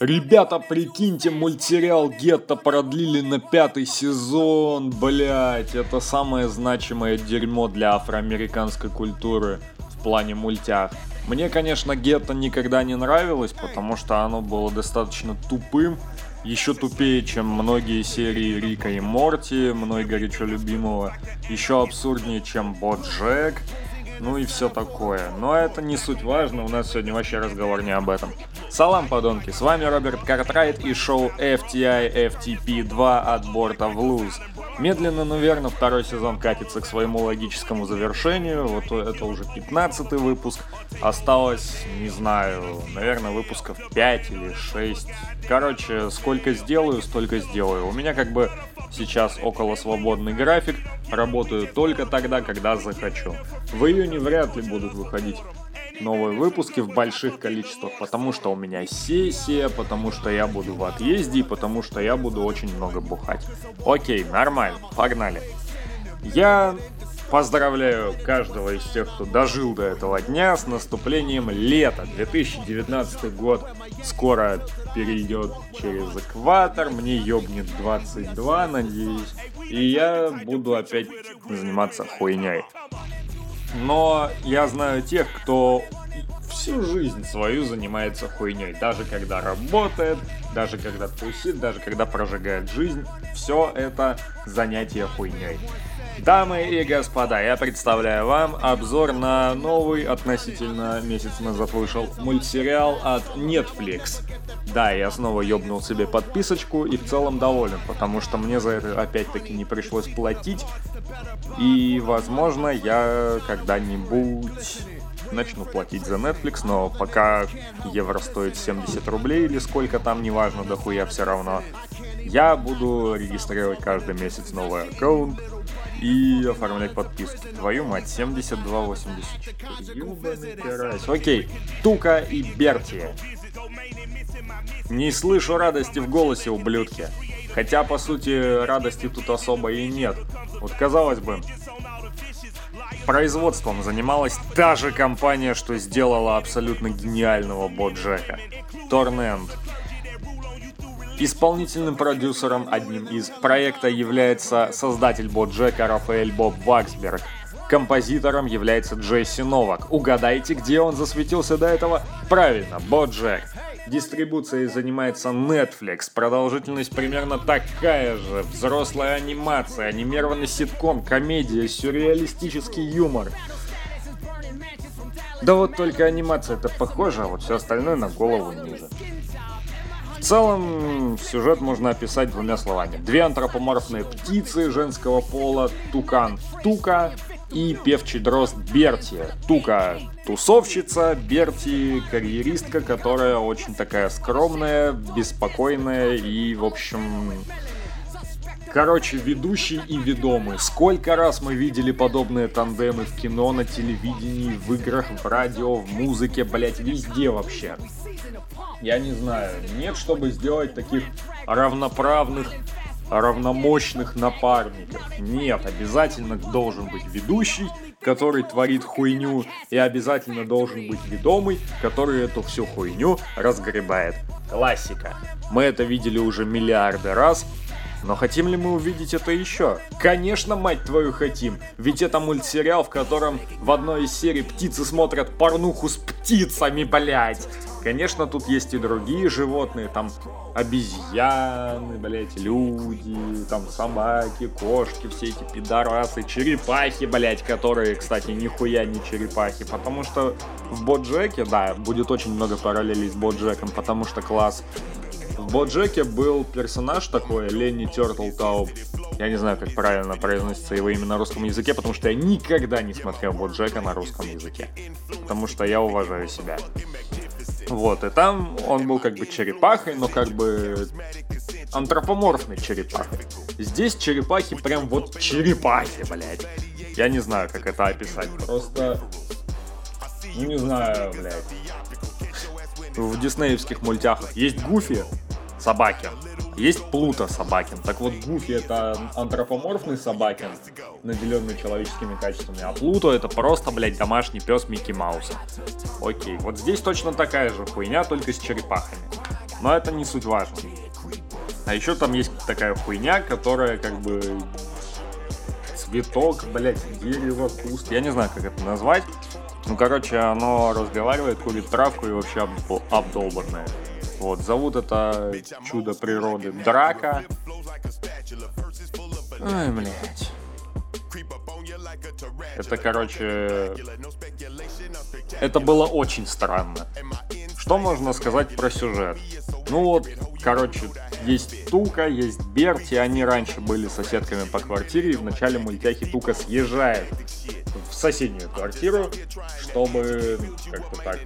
Ребята, прикиньте, мультсериал Гетто продлили на пятый сезон, блять, это самое значимое дерьмо для афроамериканской культуры в плане мультях. Мне, конечно, Гетто никогда не нравилось, потому что оно было достаточно тупым, еще тупее, чем многие серии Рика и Морти, мной горячо любимого, еще абсурднее, чем Боджек, ну и все такое. Но это не суть важно, у нас сегодня вообще разговор не об этом. Салам, подонки, с вами Роберт Картрайт и шоу FTI FTP 2 от борта в луз. Медленно, но верно второй сезон катится к своему логическому завершению. Вот это уже 15 выпуск. Осталось, не знаю, наверное, выпусков 5 или 6. Короче, сколько сделаю, столько сделаю. У меня как бы сейчас около свободный график. Работаю только тогда, когда захочу. В июне вряд ли будут выходить новые выпуски в больших количествах, потому что у меня сессия, потому что я буду в отъезде и потому что я буду очень много бухать. Окей, нормально, погнали. Я поздравляю каждого из тех, кто дожил до этого дня с наступлением лета. 2019 год скоро перейдет через экватор, мне ёбнет 22, надеюсь, и я буду опять заниматься хуйней. Но я знаю тех, кто всю жизнь свою занимается хуйней. Даже когда работает, даже когда тусит, даже когда прожигает жизнь. Все это занятие хуйней. Дамы и господа, я представляю вам обзор на новый, относительно месяц назад вышел, мультсериал от Netflix. Да, я снова ёбнул себе подписочку и в целом доволен, потому что мне за это опять-таки не пришлось платить. И, возможно, я когда-нибудь начну платить за Netflix, но пока евро стоит 70 рублей или сколько там, неважно, дохуя все равно, я буду регистрировать каждый месяц новый аккаунт и оформлять подписки. Твою мать, 72,84. Ёбаный карась. Окей, Тука и Берти. Не слышу радости в голосе, ублюдки. Хотя, по сути, радости тут особо и нет. Вот казалось бы, производством занималась та же компания, что сделала абсолютно гениального Боджека. Торненд. Исполнительным продюсером одним из проекта является создатель Боджека Рафаэль Боб Ваксберг. Композитором является Джесси Новак. Угадайте, где он засветился до этого? Правильно, Боджек. Дистрибуцией занимается Netflix. Продолжительность примерно такая же. Взрослая анимация, анимированный ситком, комедия, сюрреалистический юмор. Да вот только анимация это похожа, а вот все остальное на голову ниже. В целом, сюжет можно описать двумя словами. Две антропоморфные птицы женского пола, тукан Тука и певчий дрозд Берти. Тука тусовщица, Берти карьеристка, которая очень такая скромная, беспокойная и, в общем, Короче, ведущий и ведомый. Сколько раз мы видели подобные тандемы в кино, на телевидении, в играх, в радио, в музыке, блять, везде вообще. Я не знаю, нет, чтобы сделать таких равноправных равномощных напарников. Нет, обязательно должен быть ведущий, который творит хуйню, и обязательно должен быть ведомый, который эту всю хуйню разгребает. Классика. Мы это видели уже миллиарды раз, но хотим ли мы увидеть это еще? Конечно, мать твою, хотим. Ведь это мультсериал, в котором в одной из серий птицы смотрят порнуху с птицами, блять. Конечно, тут есть и другие животные, там обезьяны, блять, люди, там собаки, кошки, все эти пидорасы, черепахи, блять, которые, кстати, нихуя не черепахи, потому что в Боджеке, да, будет очень много параллелей с Боджеком, потому что класс в Боджеке был персонаж такой, Ленни Тёртлтау. Я не знаю, как правильно произносится его имя на русском языке, потому что я никогда не смотрел Боджека на русском языке. Потому что я уважаю себя. Вот, и там он был как бы черепахой, но как бы антропоморфной черепахой. Здесь черепахи прям вот черепахи, блядь. Я не знаю, как это описать. Просто... Ну, не знаю, блядь. В диснеевских мультяхах есть Гуфи, собаки. есть Плута Собакин. Так вот, Гуфи это антропоморфный Собакин, наделенный человеческими качествами, а Плуто это просто, блядь, домашний пес Микки Мауса. Окей, вот здесь точно такая же хуйня, только с черепахами. Но это не суть важно. А еще там есть такая хуйня, которая как бы цветок, блядь, дерево, куст. Я не знаю, как это назвать. Ну, короче, оно разговаривает, курит травку и вообще обдолбанное. Вот, зовут это чудо природы Драка. Ой, блядь. Это, короче, это было очень странно. Что можно сказать про сюжет? Ну вот, короче, есть Тука, есть Берти, они раньше были соседками по квартире, и в начале мультяхи Тука съезжает в соседнюю квартиру, чтобы как-то так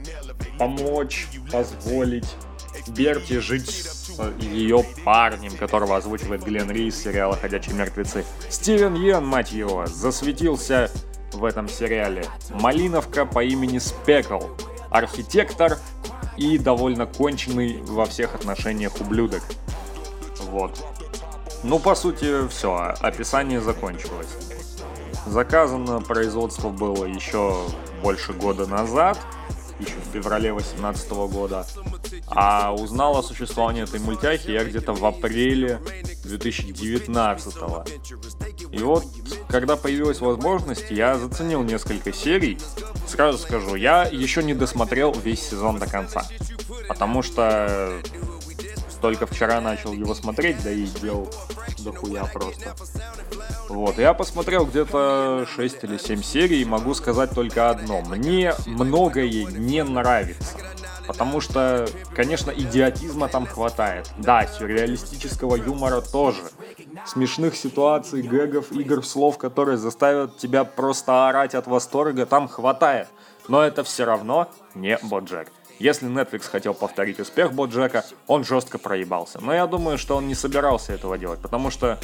помочь, позволить Берти жить с ее парнем, которого озвучивает Глен Рис сериала «Ходячие мертвецы». Стивен Йен, мать его, засветился в этом сериале. Малиновка по имени Спекл, архитектор и довольно конченый во всех отношениях ублюдок. Вот. Ну, по сути, все, описание закончилось. Заказано производство было еще больше года назад, еще в феврале 2018 года. А узнал о существовании этой мультяхи я где-то в апреле 2019 -го. И вот, когда появилась возможность, я заценил несколько серий. Сразу скажу, я еще не досмотрел весь сезон до конца. Потому что только вчера начал его смотреть, да и делал дохуя просто. Вот, я посмотрел где-то 6 или 7 серий и могу сказать только одно. Мне многое не нравится. Потому что, конечно, идиотизма там хватает. Да, сюрреалистического юмора тоже. Смешных ситуаций, гэгов, игр, слов, которые заставят тебя просто орать от восторга, там хватает. Но это все равно не Боджек. Если Netflix хотел повторить успех Боджека, он жестко проебался. Но я думаю, что он не собирался этого делать, потому что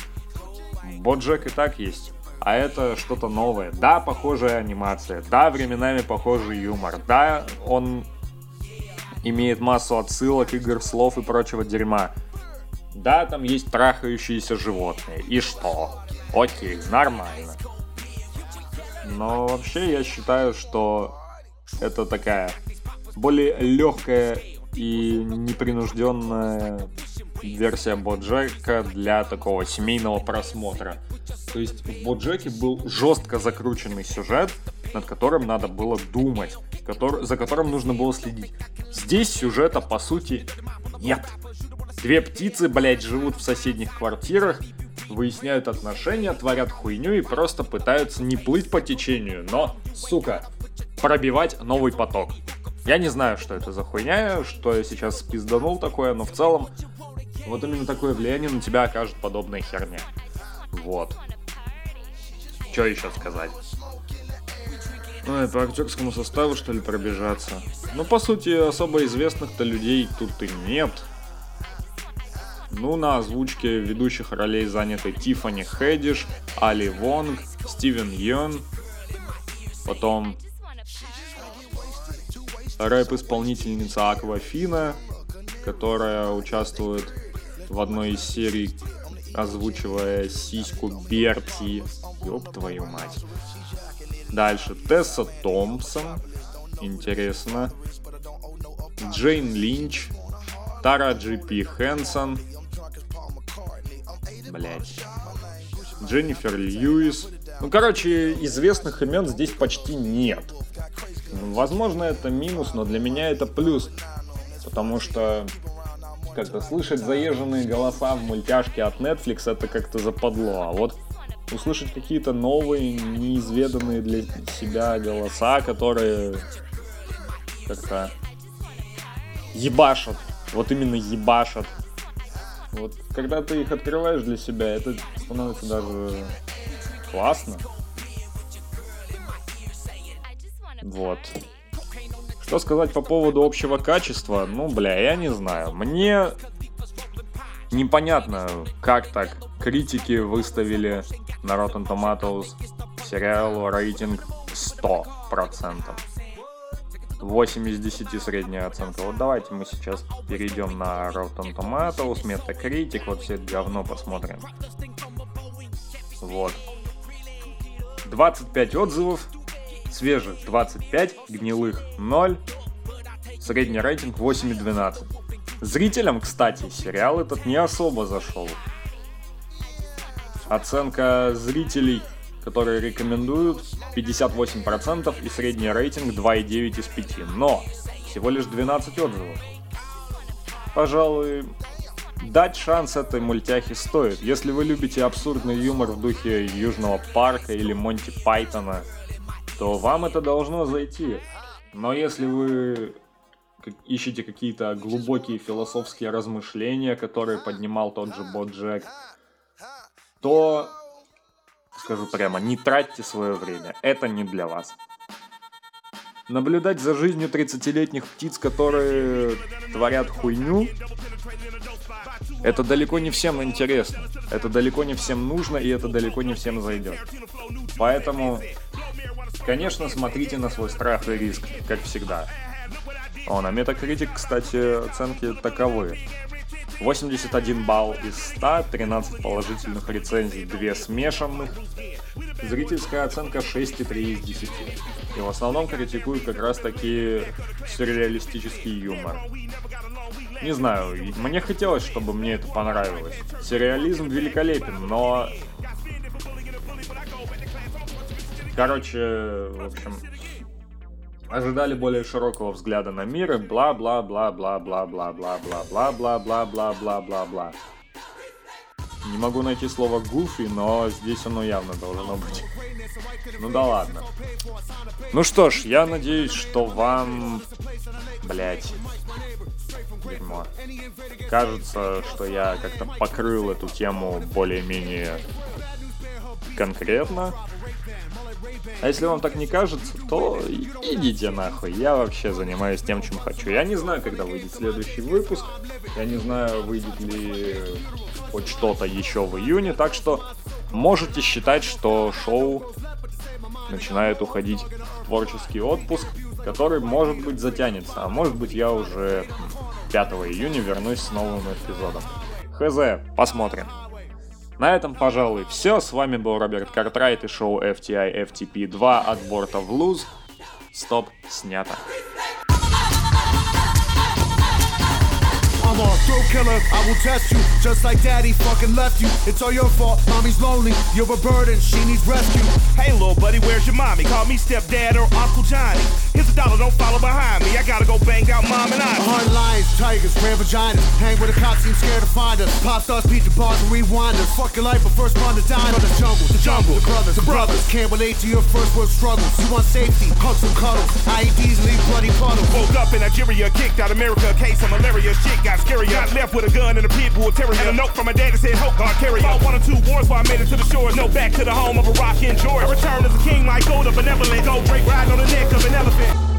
Боджек и так есть. А это что-то новое. Да, похожая анимация. Да, временами похожий юмор. Да, он имеет массу отсылок, игр, слов и прочего дерьма. Да, там есть трахающиеся животные. И что? Окей, нормально. Но вообще я считаю, что это такая более легкая и непринужденная версия Боджека для такого семейного просмотра. То есть в Боджеке был жестко закрученный сюжет, над которым надо было думать, который, за которым нужно было следить. Здесь сюжета, по сути, нет. Две птицы, блядь, живут в соседних квартирах, выясняют отношения, творят хуйню и просто пытаются не плыть по течению, но, сука, пробивать новый поток. Я не знаю, что это за хуйня, что я сейчас спизданул такое, но в целом вот именно такое влияние на тебя окажет подобная херня. Вот. Что еще сказать? Ой, по актерскому составу, что ли, пробежаться? Ну, по сути, особо известных-то людей тут и нет. Ну, на озвучке ведущих ролей заняты Тиффани Хэдиш, Али Вонг, Стивен Йон, потом рэп-исполнительница Аквафина, которая участвует в одной из серий, озвучивая сиську Берти. Ёб твою мать. Дальше Тесса Томпсон. Интересно. Джейн Линч. Тара Джи Пи Хэнсон. Блять. Дженнифер Льюис. Ну, короче, известных имен здесь почти нет. Возможно, это минус, но для меня это плюс. Потому что как-то слышать заезженные голоса в мультяшке от Netflix это как-то западло. А вот услышать какие-то новые, неизведанные для себя голоса, которые как-то ебашат. Вот именно ебашат. Вот когда ты их открываешь для себя, это становится даже классно. Вот. Что сказать по поводу общего качества? Ну, бля, я не знаю. Мне непонятно, как так критики выставили на Rotten Tomatoes сериалу рейтинг 100%. 8 из 10 средняя оценка. Вот давайте мы сейчас перейдем на Rotten Tomatoes, Metacritic, вот все это говно посмотрим. Вот. 25 отзывов, свежих 25, гнилых 0, средний рейтинг 8,12. Зрителям, кстати, сериал этот не особо зашел. Оценка зрителей, которые рекомендуют, 58% и средний рейтинг 2,9 из 5. Но всего лишь 12 отзывов. Пожалуй, дать шанс этой мультяхе стоит. Если вы любите абсурдный юмор в духе Южного парка или Монти Пайтона, то вам это должно зайти. Но если вы ищете какие-то глубокие философские размышления, которые поднимал тот же Боджек, то, скажу прямо, не тратьте свое время. Это не для вас. Наблюдать за жизнью 30-летних птиц, которые творят хуйню, это далеко не всем интересно. Это далеко не всем нужно, и это далеко не всем зайдет. Поэтому, конечно, смотрите на свой страх и риск, как всегда. О, на Metacritic, кстати, оценки таковы. 81 балл из 100, 13 положительных рецензий, 2 смешанных. Зрительская оценка 6,3 из 10. И в основном критикуют как раз таки сюрреалистический юмор. Не знаю, мне хотелось, чтобы мне это понравилось. Сюрреализм великолепен, но... Короче, в общем, ожидали более широкого взгляда на мир и бла-бла-бла-бла-бла-бла-бла-бла-бла-бла-бла-бла-бла. Не могу найти слово гуфи, но здесь оно явно должно быть. Ну да ладно. Ну что ж, я надеюсь, что вам... Блять. Дерьмо. Кажется, что я как-то покрыл эту тему более-менее конкретно. А если вам так не кажется, то идите нахуй. Я вообще занимаюсь тем, чем хочу. Я не знаю, когда выйдет следующий выпуск. Я не знаю, выйдет ли хоть что-то еще в июне. Так что можете считать, что шоу начинает уходить в творческий отпуск, который, может быть, затянется. А может быть, я уже 5 июня вернусь с новым эпизодом. Хз, посмотрим. На этом, пожалуй, все. С вами был Роберт Картрайт и шоу FTI FTP 2 от борта в луз. Стоп, снято. I'm a thrill killer, I will test Just like daddy fucking left you. It's all your fault, mommy's lonely. You're a burden, she needs rescue. Hey little buddy, where's your mommy? Call me stepdad or Uncle Johnny. Here's a dollar, don't follow behind me. I gotta go bang out mom and I Hard lions, tigers, rare vaginas. Hang with the cops, seem scared to find us. Pop stars, beat the bars and rewind us. Fuck your life, but first born to die From the jungle, the jungle, the brothers, the brothers. Can't relate to your first world struggles. You want safety, hugs and cuddles. IEDs leave bloody puddles. Woke up in Nigeria, kicked out America. Case of malaria, shit got scary Got left with a gun and a pit bull And a note from my dad that said, hope God carry Fought one or two wars while I made it to the shores. No back to the home of a rock in Georgia. I as a king, my gold, a benevolent. Go break riding on the neck of an elephant